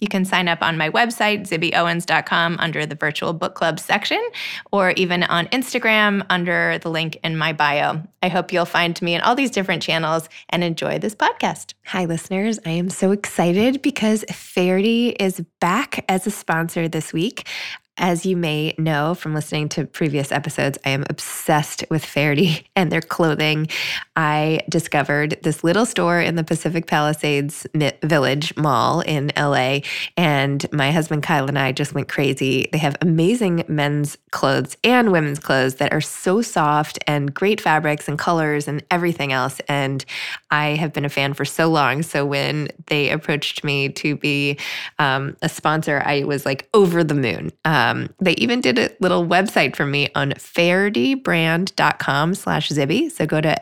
You can sign up on my website, zibbyowens.com, under the virtual book club section, or even on Instagram under the link in my bio. I hope you'll find me in all these different channels and enjoy this podcast. Hi, listeners. I am so excited because Faherty is back as a sponsor this week. As you may know from listening to previous episodes, I am obsessed with Faherty and their clothing. I discovered this little store in the Pacific Palisades Village Mall in LA, and my husband Kyle and I just went crazy. They have amazing men's clothes and women's clothes that are so soft and great fabrics and colors and everything else. And I have been a fan for so long. So when they approached me to be um, a sponsor, I was like over the moon. Um, um, they even did a little website for me on fahertybrand.com slash Zibby. So go to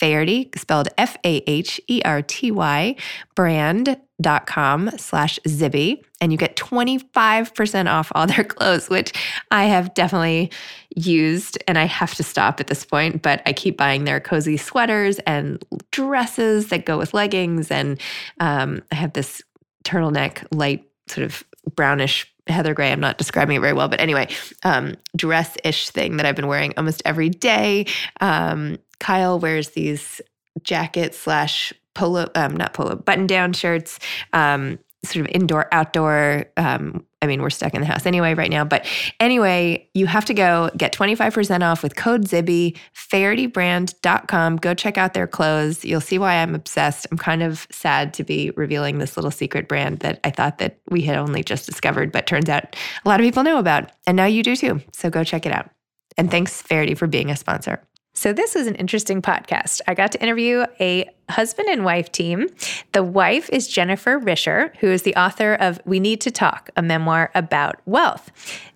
Faherty, spelled F A H E R T Y, brand.com slash Zibby, and you get 25% off all their clothes, which I have definitely used and I have to stop at this point, but I keep buying their cozy sweaters and dresses that go with leggings. And um, I have this turtleneck, light sort of brownish Heather Gray. I'm not describing it very well, but anyway, um, dress ish thing that I've been wearing almost every day. Um, Kyle wears these jacket slash polo, um, not polo, button down shirts, um, sort of indoor outdoor um, I mean, we're stuck in the house anyway right now. But anyway, you have to go get 25% off with code Zibby, fahertybrand.com. Go check out their clothes. You'll see why I'm obsessed. I'm kind of sad to be revealing this little secret brand that I thought that we had only just discovered, but turns out a lot of people know about. And now you do too. So go check it out. And thanks, Faherty, for being a sponsor. So, this was an interesting podcast. I got to interview a husband and wife team. The wife is Jennifer Risher, who is the author of We Need to Talk, a memoir about wealth.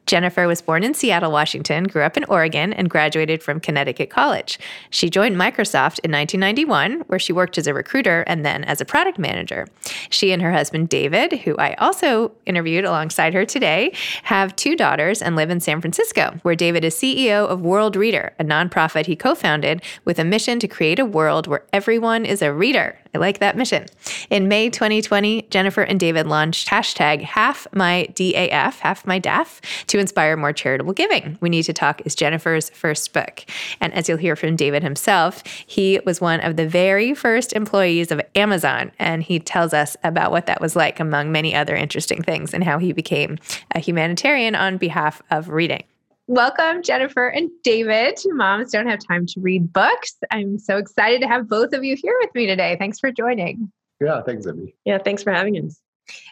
Jennifer was born in Seattle, Washington, grew up in Oregon, and graduated from Connecticut College. She joined Microsoft in 1991, where she worked as a recruiter and then as a product manager. She and her husband, David, who I also interviewed alongside her today, have two daughters and live in San Francisco, where David is CEO of Worldreader, a nonprofit he co founded with a mission to create a world where everyone is a reader. I like that mission. In May 2020, Jennifer and David launched hashtag half my DAF, half my DAF, to inspire more charitable giving. We Need to Talk is Jennifer's first book. And as you'll hear from David himself, he was one of the very first employees of Amazon. And he tells us about what that was like, among many other interesting things, and how he became a humanitarian on behalf of reading. Welcome, Jennifer and David. Moms don't have time to read books. I'm so excited to have both of you here with me today. Thanks for joining. Yeah, thanks, Zibby. Yeah, thanks for having us.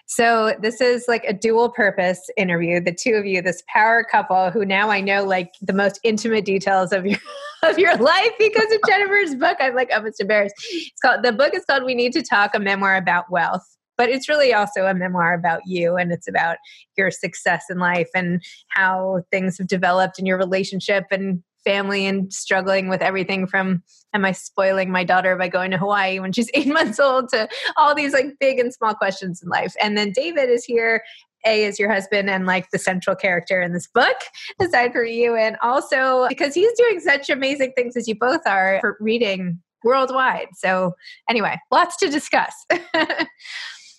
So this is like a dual purpose interview. The two of you, this power couple, who now I know like the most intimate details of your of your life because of Jennifer's book. I'm like almost embarrassed. It's called the book is called We Need to Talk: A Memoir About Wealth but it's really also a memoir about you and it's about your success in life and how things have developed in your relationship and family and struggling with everything from am I spoiling my daughter by going to Hawaii when she's eight months old to all these like big and small questions in life. And then David is here. A is your husband and like the central character in this book, aside from you. And also because he's doing such amazing things as you both are for reading worldwide. So, anyway, lots to discuss.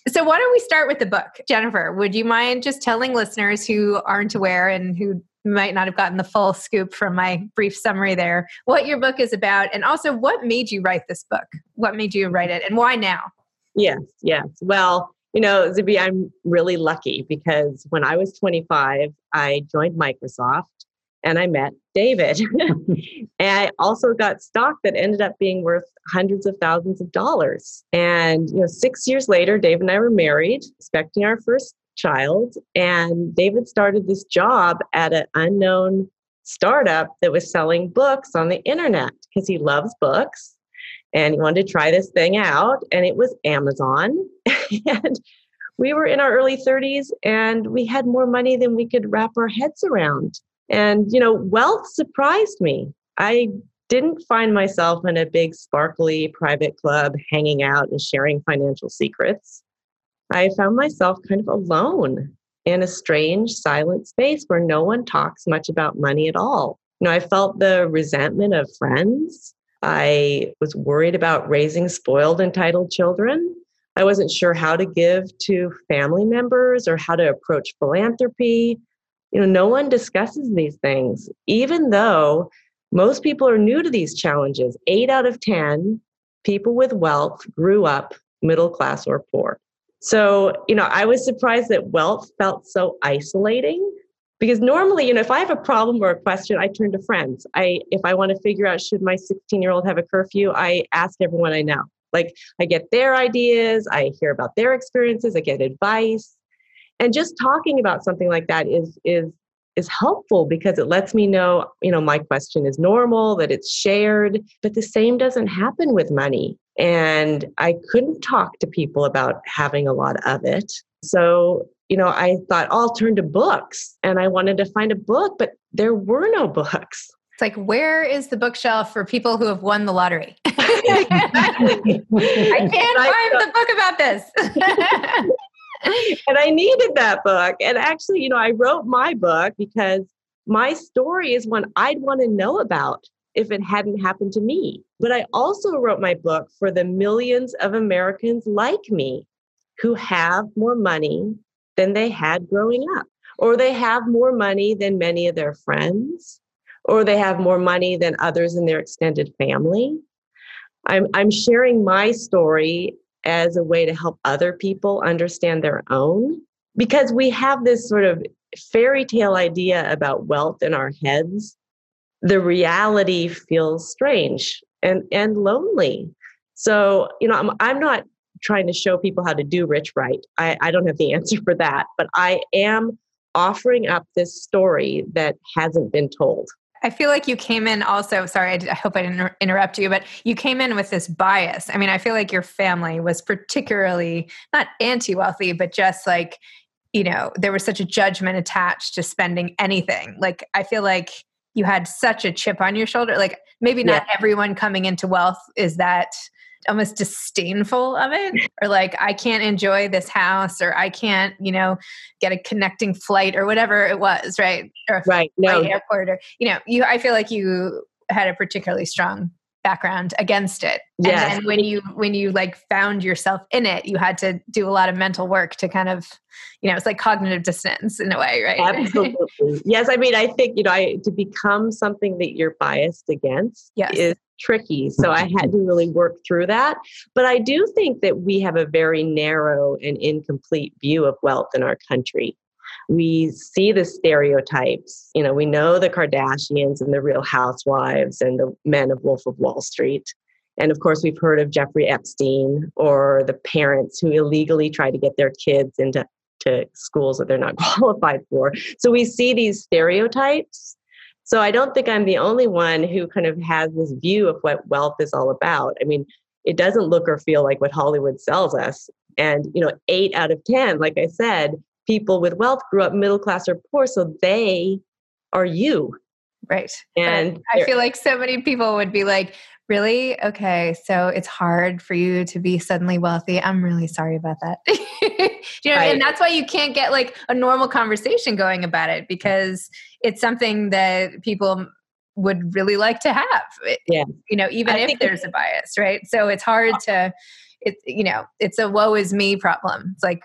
So, why don't we start with the book? Jennifer, would you mind just telling listeners who aren't aware and who might not have gotten the full scoop from my brief summary there what your book is about and also what made you write this book? What made you write it and why now? Yes, yes. Well, you know, Zibby, I'm really lucky because when I was 25, I joined Microsoft and I met David. and I also got stock that ended up being worth hundreds of thousands of dollars. And you know, 6 years later David and I were married, expecting our first child, and David started this job at an unknown startup that was selling books on the internet because he loves books. and he wanted to try this thing out, and it was Amazon. and we were in our early 30s and we had more money than we could wrap our heads around. And, you know, wealth surprised me. I didn't find myself in a big, sparkly private club hanging out and sharing financial secrets. I found myself kind of alone in a strange, silent space where no one talks much about money at all. You know, I felt the resentment of friends. I was worried about raising spoiled, entitled children. I wasn't sure how to give to family members or how to approach philanthropy. You know, no one discusses these things, even though most people are new to these challenges. Eight out of 10 people with wealth grew up middle class or poor. So, you know, I was surprised that wealth felt so isolating because normally, you know, if I have a problem or a question, I turn to friends. I if I want to figure out should my 16-year-old have a curfew, I ask everyone I know. Like I get their ideas, I hear about their experiences, I get advice. And just talking about something like that is is is helpful because it lets me know, you know, my question is normal, that it's shared, but the same doesn't happen with money. And I couldn't talk to people about having a lot of it. So, you know, I thought oh, I'll turn to books and I wanted to find a book, but there were no books. It's like, where is the bookshelf for people who have won the lottery? I can't find the book about this. and I needed that book. And actually, you know, I wrote my book because my story is one I'd want to know about if it hadn't happened to me. But I also wrote my book for the millions of Americans like me who have more money than they had growing up, or they have more money than many of their friends, or they have more money than others in their extended family. I'm, I'm sharing my story as a way to help other people understand their own. Because we have this sort of fairy tale idea about wealth in our heads the reality feels strange and and lonely. So you know i'm, I'm not trying to show people how to do rich right. I, I don't have the answer for that but i am offering up this story that hasn't been told I feel like you came in also, sorry, I, hope I didn't interrupt you, but you came in with this bias. I mean, I feel like your family was particularly not anti wealthy, but just like, you know, there was such a judgment attached to spending anything. Like, I feel like you had such a chip on your shoulder. Like, maybe not yeah. everyone coming into wealth is that almost disdainful of it or like i can't enjoy this house or i can't you know get a connecting flight or whatever it was right or right no. airport or you know you i feel like you had a particularly strong background against it yes. and then when you when you like found yourself in it you had to do a lot of mental work to kind of you know it's like cognitive dissonance in a way right absolutely yes i mean i think you know i to become something that you're biased against yes. is tricky. So I had to really work through that. But I do think that we have a very narrow and incomplete view of wealth in our country. We see the stereotypes. You know, we know the Kardashians and the real housewives and the men of Wolf of Wall Street. And of course, we've heard of Jeffrey Epstein or the parents who illegally try to get their kids into to schools that they're not qualified for. So we see these stereotypes so I don't think I'm the only one who kind of has this view of what wealth is all about. I mean, it doesn't look or feel like what Hollywood sells us. And, you know, eight out of 10, like I said, people with wealth grew up middle class or poor. So they are you. Right. And I feel like so many people would be like, really? Okay. So it's hard for you to be suddenly wealthy. I'm really sorry about that. you know, right. and that's why you can't get like a normal conversation going about it because it's something that people would really like to have. Eh, yeah. You know, even I if there's a bias, right? So it's hard to it's you know, it's a woe is me problem. It's like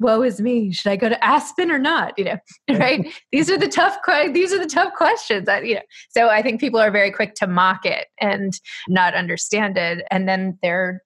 woe is me. Should i go to aspen or not? You know right? These are the tough these are the tough questions. That you know so i think people are very quick to mock it and not understand it. And then they're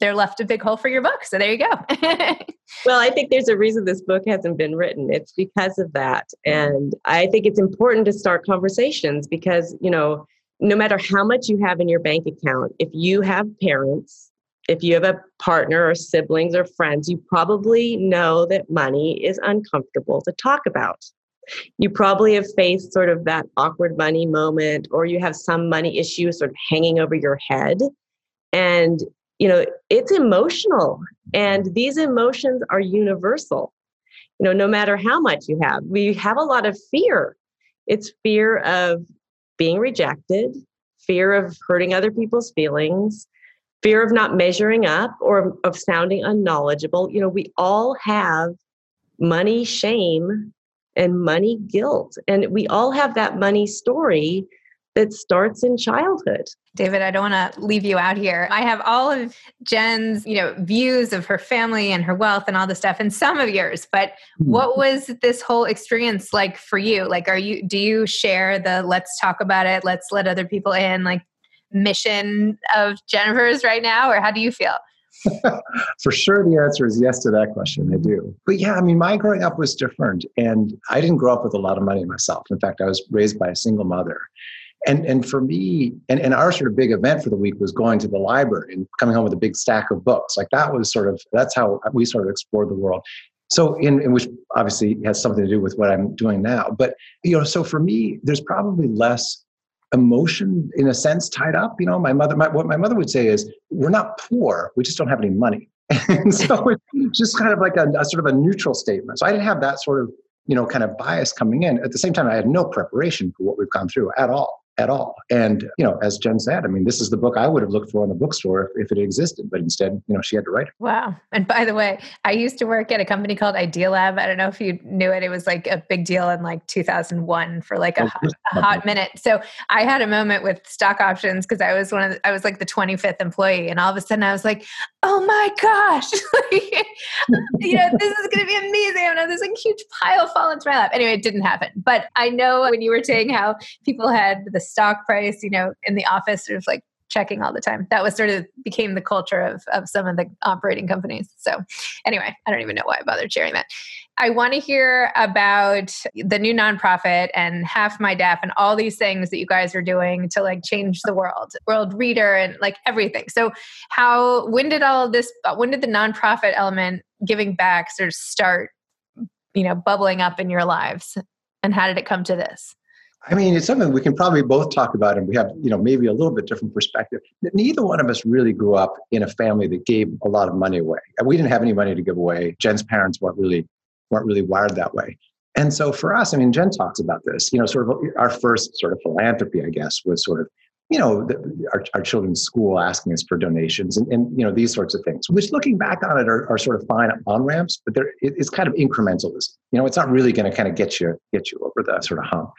they're left a big hole for your book. So there you go. Well i think there's a reason this book hasn't been written. It's because of that. And i think it's important to start conversations because you know no matter how much you have in your bank account if you have parents if you have a partner or siblings or friends, you probably know that money is uncomfortable to talk about. You probably have faced sort of that awkward money moment, or you have some money issue sort of hanging over your head. And, you know, it's emotional. And these emotions are universal. You know, no matter how much you have, we have a lot of fear. It's fear of being rejected, fear of hurting other people's feelings, fear of not measuring up or of sounding unknowledgeable. You know, we all have money shame and money guilt. And we all have that money story that starts in childhood. David, I don't want to leave you out here. I have all of Jen's, you know, views of her family and her wealth and all the stuff and some of yours, but hmm. what was this whole experience like for you? Like are you do you share the let's talk about it, let's let other people in like mission of Jennifer's right now or how do you feel? For sure, the answer is yes to that question. I do. But yeah, I mean, my growing up was different. And I didn't grow up with a lot of money myself. In fact, I was raised by a single mother. And, and for me, and, and our sort of big event for the week was going to the library and coming home with a big stack of books. Like that was sort of, that's how we sort of explored the world. So, in, in which obviously has something to do with what I'm doing now. But, you know, so for me, there's probably less emotion in a sense tied up. You know my mother my, what my mother would say is we're not poor we just don't have any money. And so it's just kind of like a, a, sort of a neutral statement. So i didn't have that sort of you know kind of bias coming in. At the same time i had no preparation for what we've gone through at all at all. And, you know, as Jen said, I mean, this is the book I would have looked for in the bookstore if, if, it existed, but instead, you know, she had to write it. Wow. And by the way, I used to work at a company called Idealab. I don't know if you knew it. It was like a big deal in like 2001 for like a, oh, hot, a hot minute. So I had a moment with stock options because I was one of the, I was like the 25th employee. And all of a sudden I was like, oh my gosh, you know, this is going to be amazing. I'm going to this like huge pile fall into my lap. Anyway, it didn't happen. But I know when you were saying how people had the stock price, you know, in the office, sort of like checking all the time. That was sort of became the culture of of some of the operating companies. So anyway, I don't even know why I bothered sharing that. I want to hear about the new nonprofit and half my DAF and all these things that you guys are doing to like change the world, Worldreader and like everything. So how when did all this when did the nonprofit element giving back sort of start, you know, bubbling up in your lives? And how did it come to this? I mean, it's something we can probably both talk about, and we have, you know, maybe a little bit different perspective. Neither one of us really grew up in a family that gave a lot of money away. We didn't have any money to give away. Jen's parents weren't really weren't really wired that way. And so for us, I mean, Jen talks about this. You know, sort of our first sort of philanthropy, I guess, was sort of you know the, our, our children's school asking us for donations and, and you know these sorts of things which looking back on it are, are sort of fine on ramps but there it, it's kind of incrementalism you know it's not really going to kind of get you get you over the sort of hump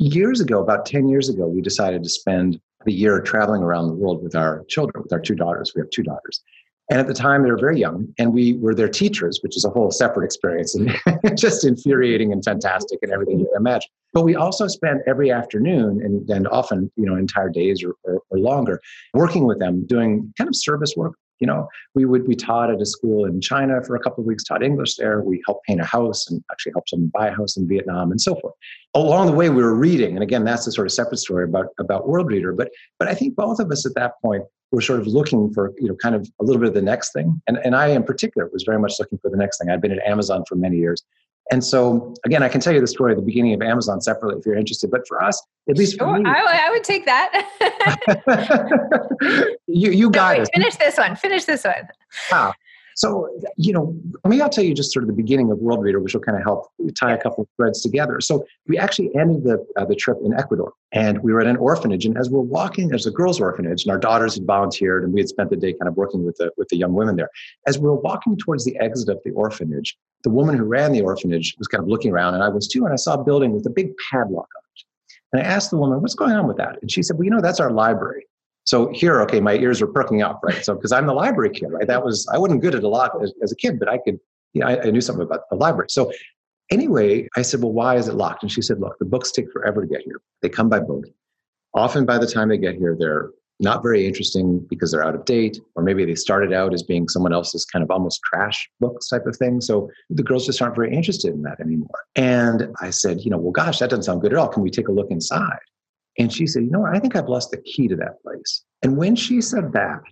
years ago, about 10 years ago, we decided to spend the year traveling around the world with our children, with our two daughters. We have two daughters. And at the time, they were very young, and we were their teachers, which is a whole separate experience and just infuriating and fantastic and everything you can imagine. But we also spent every afternoon and, and often, you know, entire days or, or, or longer working with them, doing kind of service work you know. We would we taught at a school in china for a couple of weeks taught english there. We helped paint a house and actually helped someone buy a house in vietnam and so forth. Along the way we were reading and again that's a sort of separate story about about Worldreader but but i think both of us at that point were sort of looking for you know kind of a little bit of the next thing and, and i in particular was very much looking for the next thing i'd been at amazon for many years and so, again, I can tell you the story at the beginning of Amazon separately if you're interested. But for us, at least sure, me, I, I, would take that. you you got no, it. Finish this one. Finish this one. Ah, so, you know, maybe I'll tell you just sort of the beginning of Worldreader, which will kind of help tie a couple of threads together. So, we actually ended the, uh, the trip in Ecuador and we were at an orphanage. And as we're walking, there's a girls' orphanage, and our daughters had volunteered and we had spent the day kind of working with the, with the young women there. As we were walking towards the exit of the orphanage, the woman who ran the orphanage was kind of looking around, and I was too, and I saw a building with a big padlock on it. And I asked the woman, What's going on with that? And she said, Well, you know, that's our library. So here, okay, my ears are perking up, right? So because I'm the library kid, right? That was I wasn't good at a lot as, as a kid, but I could, yeah, I, I knew something about the library. So anyway, I said, well, why is it locked? And she said, look, the books take forever to get here. They come by boat. Often by the time they get here, they're not very interesting because they're out of date, or maybe they started out as being someone else's kind of almost trash books type of thing. So the girls just aren't very interested in that anymore. And I said, you know, well, gosh, that doesn't sound good at all. Can we take a look inside? And she said, You know what? I think I've lost the key to that place. And when she said that,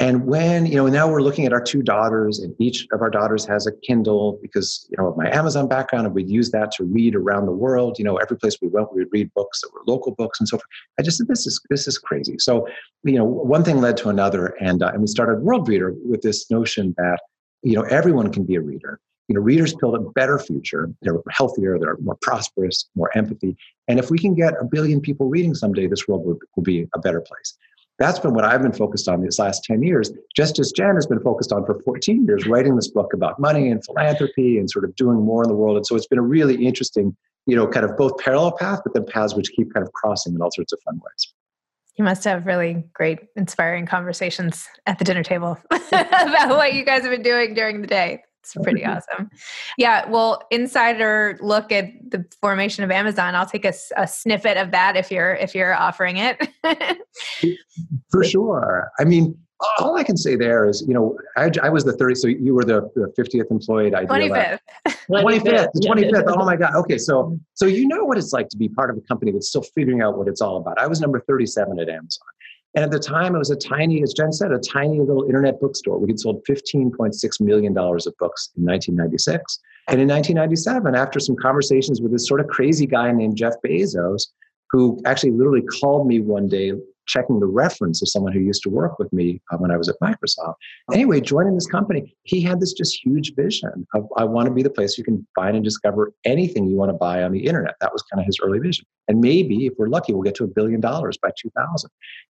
And when, you know, now we're looking at our two daughters, and each of our daughters has a Kindle because, you know, of my Amazon background, and we'd use that to read around the world. You know, every place we went, we would read books that were local books and so forth. I just said, this is this is crazy. So, you know, one thing led to another, and uh, and we started Worldreader with this notion that, you know, everyone can be a reader. You know, readers build a better future. They're healthier, they're more prosperous, more empathy. And if we can get a billion people reading someday, this world will, will be a better place. That's been what I've been focused on these last 10 years, just as Jen has been focused on for 14 years, writing this book about money and philanthropy and sort of doing more in the world. And so it's been a really interesting, you know, kind of both parallel path, but then paths which keep kind of crossing in all sorts of fun ways. You must have really great, inspiring conversations at the dinner table about what you guys have been doing during the day. It's pretty awesome. Yeah. Well, insider look at the formation of Amazon. I'll take a, a snippet of that if you're if you're offering it. For sure. I mean, all I can say there is, you know, I, I was the 30, so you were the, the 50th employee at 25th. 25th, 25th. Oh my God. Okay. So, so you know what it's like to be part of a company that's still figuring out what it's all about. I was number 37 at Amazon. And at the time, it was a tiny, as Jen said, a tiny little internet bookstore. We had sold $15.6 million of books in 1996. And in 1997, after some conversations with this sort of crazy guy named Jeff Bezos, who actually literally called me one day checking the reference of someone who used to work with me uh, when I was at Microsoft. Anyway, joining this company, he had this just huge vision of I want to be the place you can find and discover anything you want to buy on the internet. That was kind of his early vision. And maybe if we're lucky, we'll get to a billion dollars by 2000.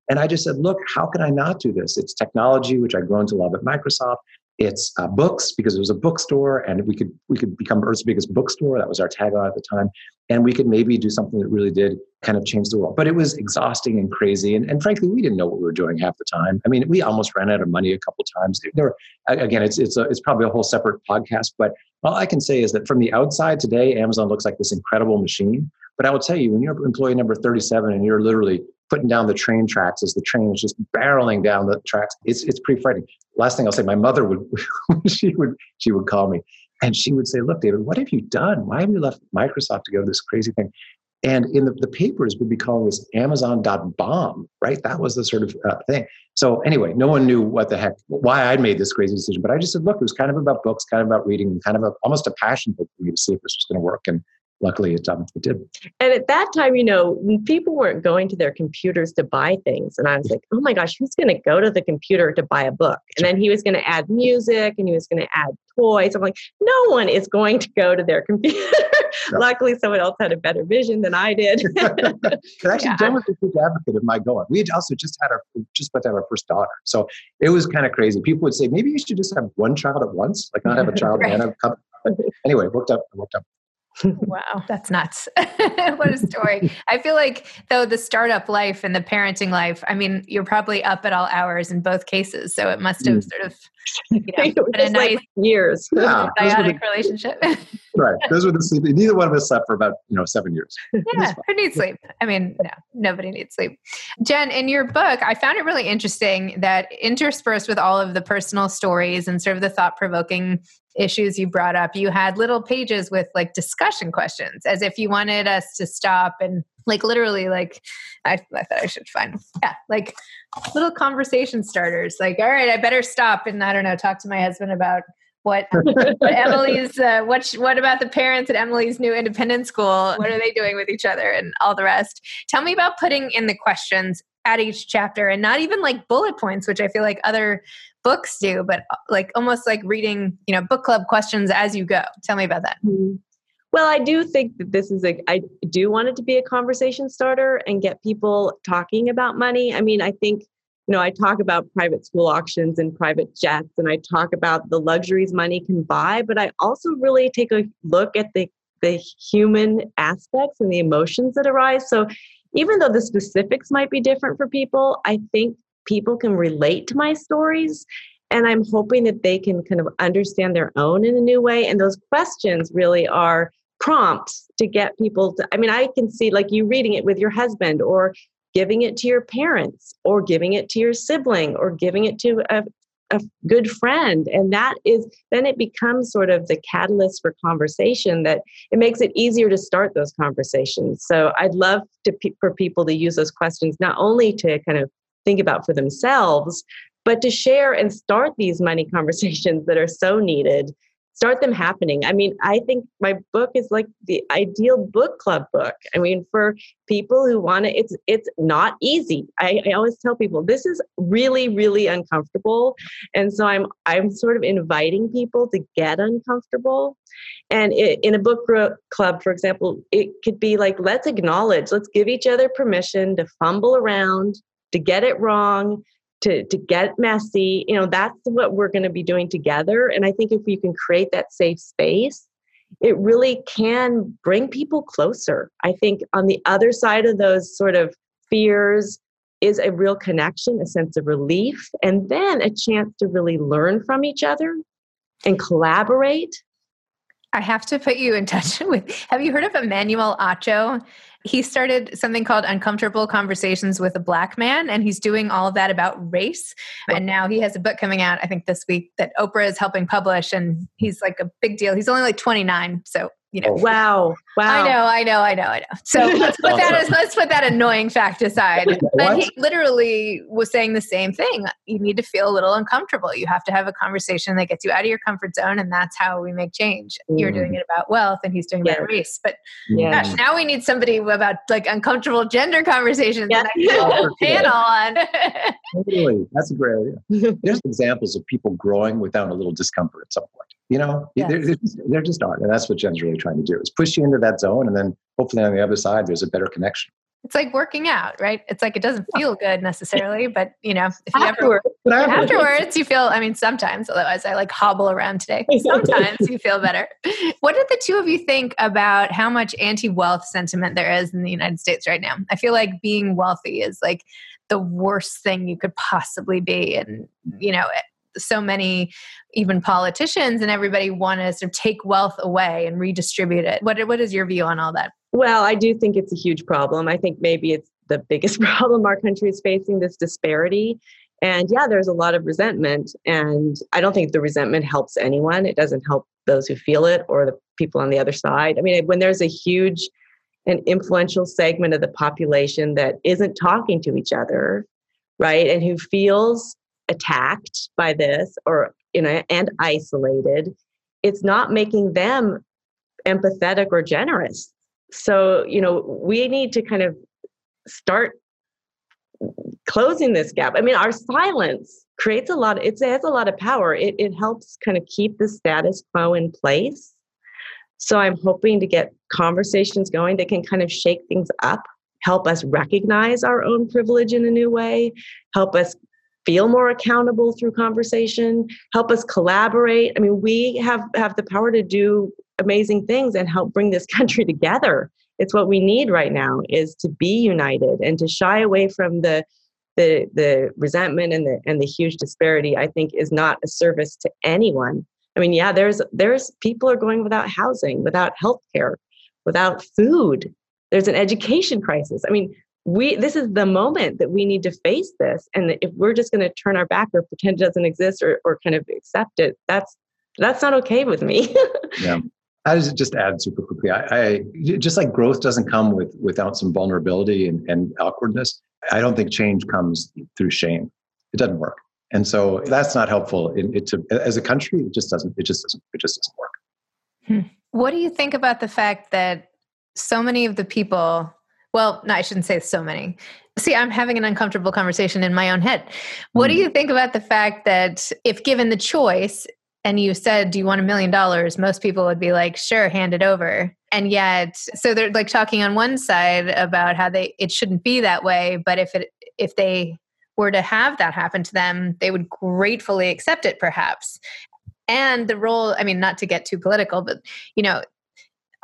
And I just said, look, how can I not do this? It's technology, which I've grown to love at Microsoft. It's uh, books because it was a bookstore, and we could we could become Earth's biggest bookstore. That was our tagline at the time, and we could maybe do something that really did kind of change the world. But it was exhausting and crazy, and, and frankly, we didn't know what we were doing half the time. I mean, we almost ran out of money a couple times. There were, again, it's it's a, it's probably a whole separate podcast, but all I can say is that from the outside today, Amazon looks like this incredible machine. But I will tell you, when you're employee number 37 and you're literally putting down the train tracks as the train is just barreling down the tracks. It's it's pretty frightening. Last thing I'll say, my mother would she would she would call me and she would say, "Look, David, what have you done? Why have you left Microsoft to go to this crazy thing?" And in the, the papers would be calling this Amazon.bomb, right? That was the sort of uh, thing. So anyway, no one knew what the heck, why I'd made this crazy decision. But I just said, look, it was kind of about books, kind of about reading, kind of a, almost a passion for me to see if this was going to work. And luckily it, um, it did. And at that time, you know, people weren't going to their computers to buy things. And I was like, oh my gosh, who's going to go to the computer to buy a book? And then he was going to add music and he was going to add toys. I'm like, no one is going to go to their computer. No. Luckily, someone else had a better vision than I did. but actually, yeah. Jen was a huge advocate of my going. We had also just had our just about to have our first daughter, so it was kind of crazy. People would say maybe you should just have one child at once, like not have a child right. and a couple. anyway, worked. It worked out wow, that's nuts. what a story. I feel like, though, the startup life and the parenting life, I mean, you're probably up at all hours in both cases. So it must have mm. sort of you know, been a nice like years. Yeah, symbiotic relationship. right. Those were the sleep. Neither one of us slept for about, you know, seven years. Yeah. Who needs sleep? I mean, no, nobody needs sleep. Jen, in your book, I found it really interesting that interspersed with all of the personal stories and sort of the thought provoking issues you brought up, you had little pages with like discussion questions as if you wanted us to stop and like literally like I, I thought I should find yeah like little conversation starters like all right I better stop and I don't know talk to my husband about what, what Emily's uh, what what about the parents at Emily's new independent school what are they doing with each other and all the rest tell me about putting in the questions at each chapter and not even like bullet points which I feel like other books do, but uh, like almost like reading, you know, book club questions as you go. Tell me about that. Mm-hmm. Well, I do think that this is a, I do want it to be a conversation starter and get people talking about money. I mean, I think, you know, I talk about private school auctions and private jets, and I talk about the luxuries money can buy, but I also really take a look at the, the human aspects and the emotions that arise. So even though the specifics might be different for people, I think people can relate to my stories and i'm hoping that they can kind of understand their own in a new way and those questions really are prompts to get people to i mean i can see like you reading it with your husband or giving it to your parents or giving it to your sibling or giving it to a, a good friend. And that is then it becomes sort of the catalyst for conversation that it makes it easier to start those conversations. So i'd love to for people to use those questions not only to kind of think about for themselves but to share and start these money conversations that are so needed start them happening. I mean, I think my book is like the ideal book club book. I mean, for people who want to, it's it's not easy. I, I always tell people this is really, really uncomfortable. And so I'm I'm sort of inviting people to get uncomfortable. And it, in a book club, for example, it could be like, let's acknowledge, let's give each other permission to fumble around, to get it wrong, to to get messy you know that's what we're going to be doing together. And i think if you can create that safe space it really can bring people closer. I think on the other side of those sort of fears is a real connection a sense of relief and then a chance to really learn from each other and collaborate I have to put you in touch with. Have you heard of Emmanuel Acho? he started something called Uncomfortable Conversations with a Black Man, and he's doing all of that about race. And now he has a book coming out, I think this week, that Oprah is helping publish, and he's like a big deal. He's only like 29, so you know. Wow. Wow. I know, I know, I know, I know. So let's put that as, let's put that annoying fact aside. But he literally was saying the same thing. You need to feel a little uncomfortable. You have to have a conversation that gets you out of your comfort zone, and that's how we make change. Mm. You're doing mm. it about wealth, and he's doing it about race. But yeah. gosh, now we need somebody about like uncomfortable gender conversations. Yeah. And panel on. totally, that's a great idea. There's examples of people growing without a little discomfort at some point. You know, yes. they're, they're, just, they're just aren't. And that's what Jen's really trying to do is push you into that zone. And then hopefully on the other side, there's a better connection. It's like working out, right? It's like it doesn't feel good necessarily, but you know, if you afterwards, ever, afterwards, afterwards you feel. I mean, sometimes. Otherwise, I like hobble around today. Sometimes you feel better. What did the two of you think about how much anti-wealth sentiment there is in the United States right now? I feel like being wealthy is like the worst thing you could possibly be, and mm-hmm. you know, so many even politicians and everybody want to sort of take wealth away and redistribute it. What what is your view on all that? Well, I do think it's a huge problem. I think maybe it's the biggest problem our country is facing this disparity. And yeah, there's a lot of resentment. And I don't think the resentment helps anyone. It doesn't help those who feel it or the people on the other side. I mean, when there's a huge and influential segment of the population that isn't talking to each other, right, and who feels attacked by this or you know and isolated it's not making them empathetic or generous. So you know we need to kind of start closing this gap. I mean our silence creates a lot it has a lot of power. It, it helps kind of keep the status quo in place. So i'm hoping to get conversations going that can kind of shake things up help us recognize our own privilege in a new way help us feel more accountable through conversation help us collaborate. I mean we have have the power to do amazing things and help bring this country together. It's what we need right now is to be united and to shy away from the the the resentment and the and the huge disparity i think is not a service to anyone. I mean yeah there's there's people are going without housing without health care without food. There's an education crisis. I mean we this is the moment that we need to face this and if we're just going to turn our back or pretend it doesn't exist or, or kind of accept it that's that's not okay with me yeah I just add super quickly. I, I, just like growth doesn't come with without some vulnerability and, and awkwardness. I don't think change comes through shame. It doesn't work, and so that's not helpful. In, it to, as a country, it just doesn't. It just doesn't. It just doesn't work. Hmm. What do you think about the fact that so many of the people well, no, I shouldn't say so many. See, I'm having an uncomfortable conversation in my own head. What mm. do hmm. you think about the fact that if given the choice and you said, Do you want a million dollars? Most people would be like, Sure, hand it over. And yet, so they're like talking on one side about how they it shouldn't be that way, but if it if they were to have that happen to them, they would gratefully accept it perhaps. And the role, I mean, not to get too political, but you know,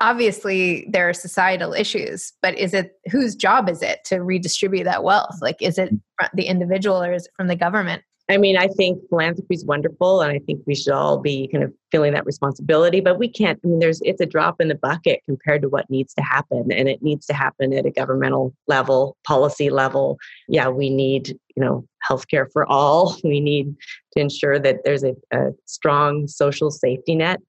obviously there are societal issues but is it whose job is it to redistribute that wealth? Like is it the individual or is it from the government? I mean i think philanthropy is wonderful and i think we should all be kind of feeling that responsibility but we can't i mean there's it's a drop in the bucket compared to what needs to happen and it needs to happen at a governmental level policy level. Yeah we need you know healthcare for all. We need to ensure that there's a, a strong social safety net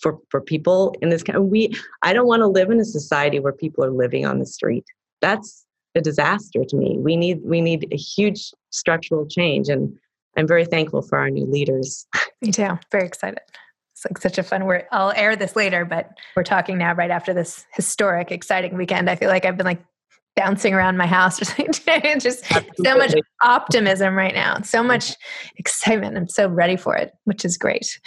for for people in this kind we i don't want to live in a society where people are living on the street that's a disaster to me we need we need a huge structural change and I'm very thankful for our new leaders. Me too. Very excited. It's like such a fun word. I'll air this later, but we're talking now right after this historic, exciting weekend. I feel like I've been like bouncing around my house just so much optimism right now so much excitement. I'm so ready for it which is great.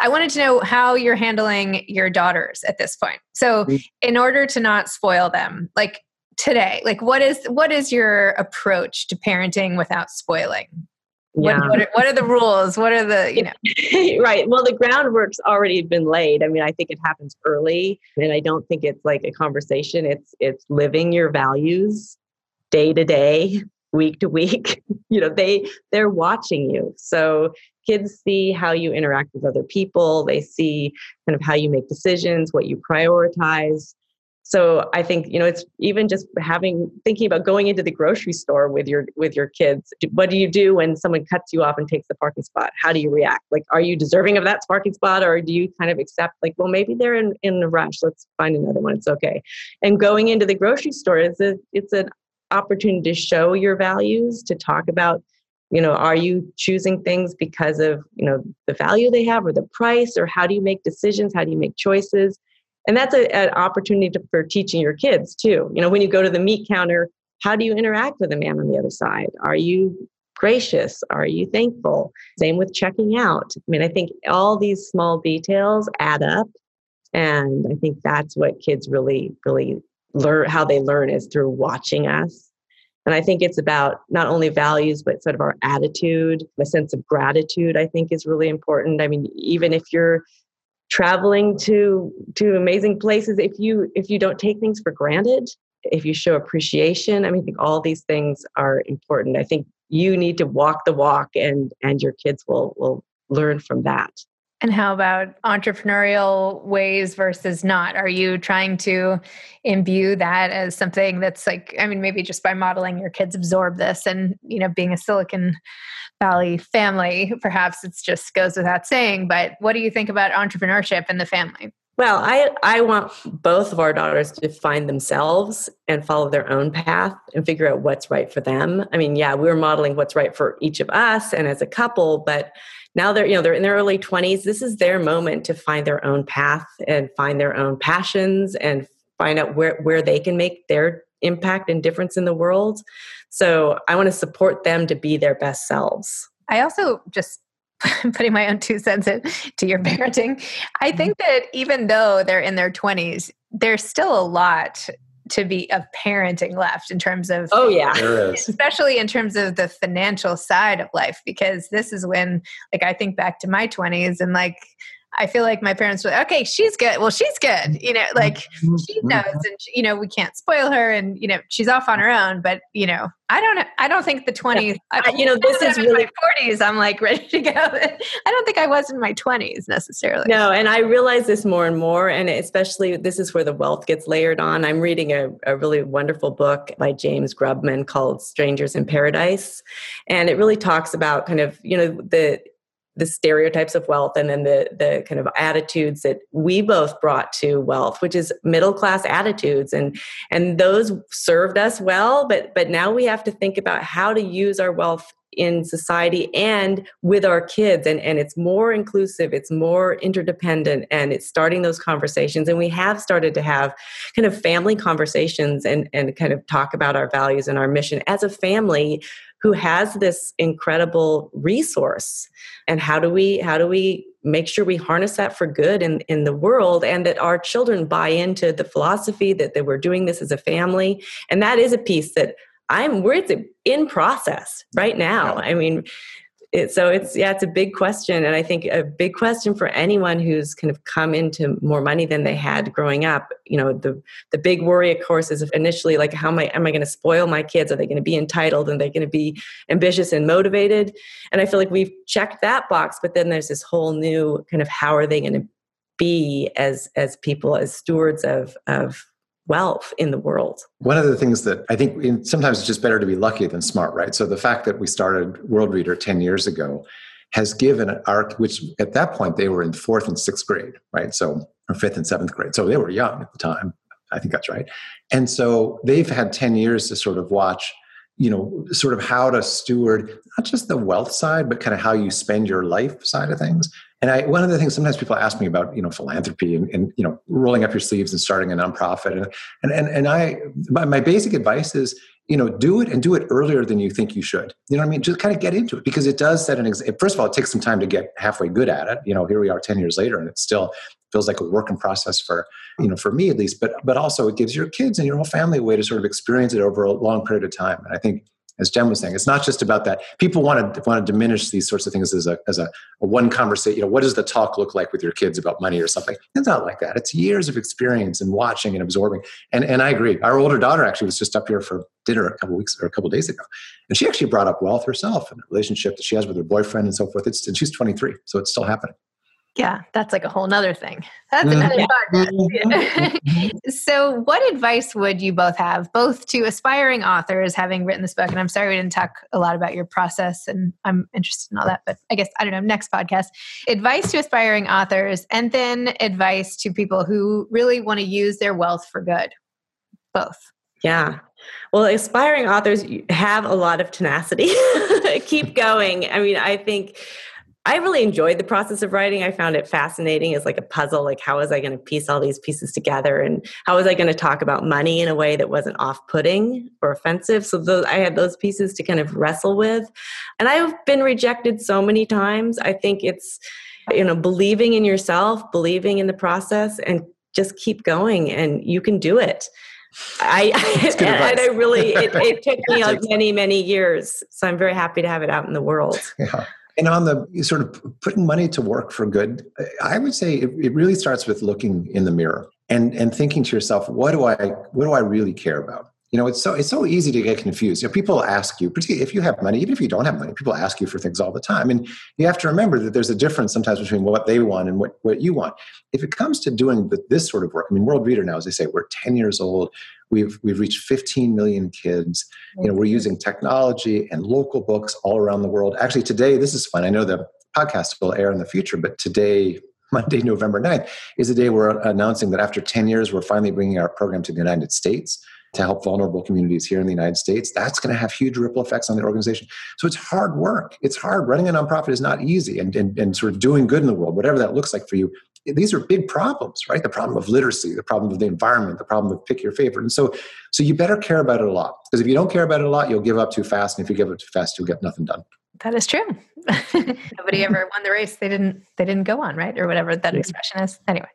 I wanted to know how you're handling your daughters at this point. So mm. in order to not spoil them like today like what is what is your approach to parenting without spoiling yeah. What, what, are, what, are, the rules? What are the, you know? right. Well, the groundwork's already been laid. I mean, I think it happens early and I don't think it's like a conversation. It's, it's living your values day to day, week to week. you know, they, they're watching you. So kids see how you interact with other people. They see kind of how you make decisions, what you prioritize so i think you know it's even just having thinking about going into the grocery store with your with your kids what do you do when someone cuts you off and takes the parking spot? How do you react? Like are you deserving of that parking spot or do you kind of accept like well maybe they're in, in a rush let's find another one it's okay. And going into the grocery store is a it's an opportunity to show your values to talk about you know are you choosing things because of you know the value they have or the price or how do you make decisions? How do you make choices and that's a, an opportunity to, for teaching your kids too. You know when you go to the meat counter how do you interact with the man on the other side? Are you gracious? Are you thankful? Same with checking out. I mean i think all these small details add up. And i think that's what kids really really learn how they learn is through watching us. And i think it's about not only values but sort of our attitude. A sense of gratitude i think is really important. I mean even if you're traveling to to amazing places if you if you don't take things for granted if you show appreciation. I mean i think all these things are important. I think you need to walk the walk and and your kids will will learn from that and how about entrepreneurial ways versus not? Are you trying to imbue that as something that's like, I mean, maybe just by modeling your kids absorb this and, you know, being a Silicon Valley family, perhaps it just goes without saying. But what do you think about entrepreneurship in the family? Well, I, I want both of our daughters to find themselves and follow their own path and figure out what's right for them. I mean, yeah, we're modeling what's right for each of us and as a couple, but now they're you know they're in their early 20s this is their moment to find their own path and find their own passions and find out where where they can make their impact and difference in the world. So i want to support them to be their best selves. I also just putting my own two cents in to your parenting. I think mm-hmm. that even though they're in their 20s there's still a lot to be of parenting left in terms of oh yeah. Especially in terms of the financial side of life because this is when like i think back to my 20s and like I feel like my parents were like, okay, she's good. Well, she's good. You know, like she mm-hmm. knows and, she, you know, we can't spoil her and, you know, she's off on her own. But, you know, I don't, I don't think the 20s, I, you know, this is really 40s. I'm like ready to go. I don't think I was in my 20s necessarily. No. And I realize this more and more. And especially this is where the wealth gets layered on. I'm reading a, a really wonderful book by James Grubman called Strangers in Paradise. And it really talks about kind of, you know, the, the stereotypes of wealth and then the the kind of attitudes that we both brought to wealth which is middle class attitudes. And and those served us well but but now we have to think about how to use our wealth in society and with our kids. And and it's more inclusive it's more interdependent and it's starting those conversations. And we have started to have kind of family conversations and and kind of talk about our values and our mission. As a family who has this incredible resource and how do we how do we make sure we harness that for good in, in the world and that our children buy into the philosophy that, that we're doing this as a family? And that is a piece that i'm we're in process right now. I mean it, so it's yeah it's a big question and i think a big question for anyone who's kind of come into more money than they had growing up you know the the big worry of course is initially like how am i am i going to spoil my kids? Are they going to be entitled? And they're going to be ambitious and motivated? And i feel like we've checked that box but then there's this whole new kind of how are they going to be as as people as stewards of of wealth in the world. One of the things that I think sometimes it's just better to be lucky than smart, right? So the fact that we started Worldreader 10 years ago has given our, which at that point they were in fourth and sixth grade, right? So, or fifth and seventh grade. So they were young at the time. I think that's right. And so they've had 10 years to sort of watch you know, sort of how to steward not just the wealth side, but kind of how you spend your life side of things. And I, one of the things sometimes people ask me about, you know, philanthropy and, and you know, rolling up your sleeves and starting a nonprofit. And, and, and, and I, my, my basic advice is, you know, do it and do it earlier than you think you should. You know what I mean? Just kind of get into it because it does set an example. First of all, it takes some time to get halfway good at it. You know, here we are 10 years later and it's still feels like a working process for, you know, for me at least, but, but also it gives your kids and your whole family a way to sort of experience it over a long period of time. And I think as Jen was saying, it's not just about that. People want to want to diminish these sorts of things as a as a, a, one conversation. You know, what does the talk look like with your kids about money or something? It's not like that. It's years of experience and watching and absorbing. And and I agree. Our older daughter actually was just up here for dinner a couple weeks or a couple days ago, and she actually brought up wealth herself and the relationship that she has with her boyfriend and so forth. It's and she's 23, so it's still happening. Yeah, that's like a whole nother thing. That's mm-hmm. another podcast. Mm-hmm. so, what advice would you both have, both to aspiring authors having written this book? And I'm sorry we didn't talk a lot about your process, and I'm interested in all that, but I guess, I don't know, next podcast. Advice to aspiring authors, and then advice to people who really want to use their wealth for good. Both. Yeah. Well, aspiring authors have a lot of tenacity. Keep going. I mean, I think I really enjoyed the process of writing. I found it fascinating as like a puzzle. Like, how was I going to piece all these pieces together, and how was I going to talk about money in a way that wasn't off-putting or offensive? So those, I had those pieces to kind of wrestle with, and I've been rejected so many times. I think it's you know believing in yourself, believing in the process, and just keep going, and you can do it. I and, I really it, it took me like many many years, so I'm very happy to have it out in the world. Yeah. And on the sort of putting money to work for good, I would say it, it really starts with looking in the mirror and and thinking to yourself, what do I what do I really care about? You know, it's so it's so easy to get confused. You know, people ask you, particularly if you have money, even if you don't have money, people ask you for things all the time. And you have to remember that there's a difference sometimes between what they want and what, what you want. If it comes to doing the, this sort of work, I mean, Worldreader now, as they say, we're 10 years old. We've we've reached 15 million kids. You know, we're using technology and local books all around the world. Actually, today, this is fun. I know the podcast will air in the future, but today, Monday, November 9th, is the day we're announcing that after 10 years, we're finally bringing our program to the United States to help vulnerable communities here in the United States. That's going to have huge ripple effects on the organization. So it's hard work. It's hard. Running a nonprofit is not easy, and, and, and sort of doing good in the world, whatever that looks like for you, these are big problems, right? The problem of literacy, the problem of the environment, the problem of pick your favorite. And so, so you better care about it a lot. Because if you don't care about it a lot, you'll give up too fast. And if you give up too fast, you'll get nothing done. That is true. Nobody ever won the race they didn't they didn't go on, right? Or whatever that expression is. Anyway.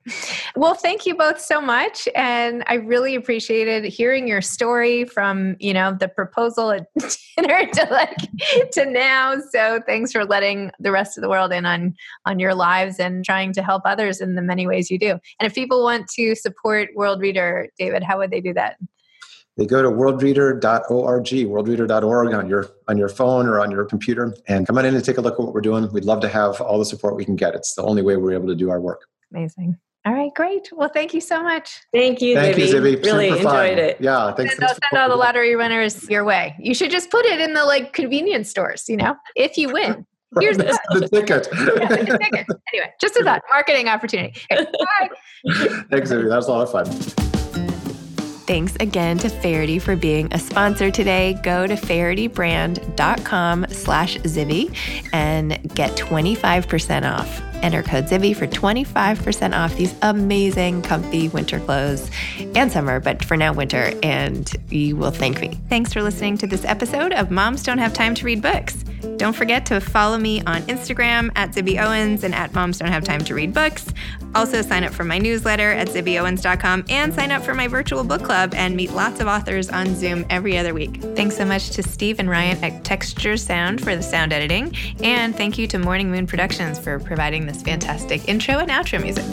Well, thank you both so much and I really appreciated hearing your story from, you know, the proposal at dinner to like to now. So, thanks for letting the rest of the world in on on your lives and trying to help others in the many ways you do. And if people want to support Worldreader, David, how would they do that? They go to worldreader.org, worldreader.org on your on your phone or on your computer, and come on in and take a look at what we're doing. We'd love to have all the support we can get. It's the only way we're able to do our work. Amazing. All right, great. Well, thank you so much. Thank you, thank Zibby. you, Zibby. Really Super enjoyed fun. it. Yeah, thanks. Send, send all the lottery winners your way. You should just put it in the like convenience stores. You know, if you win. Here's the, the ticket. yeah, the ticket. Anyway, just a thought. Marketing opportunity. Okay, bye. Thanks, Zibby. That was a lot of fun. Thanks again to Faherty for being a sponsor today. Go to fahertybrand.com slash Zibby and get 25% off. Enter code Zibby for 25% off these amazing, comfy winter clothes and summer, but for now, winter, and you will thank me. Thanks for listening to this episode of Moms Don't Have Time to Read Books. Don't forget to follow me on Instagram at Zibby Owens and at Moms Don't Have Time to Read Books. Also, sign up for my newsletter at zibbyowens.com and sign up for my virtual book club and meet lots of authors on Zoom every other week. Thanks so much to Steve and Ryan at Texture Sound for the sound editing. And thank you to Morning Moon Productions for providing this fantastic intro and outro music.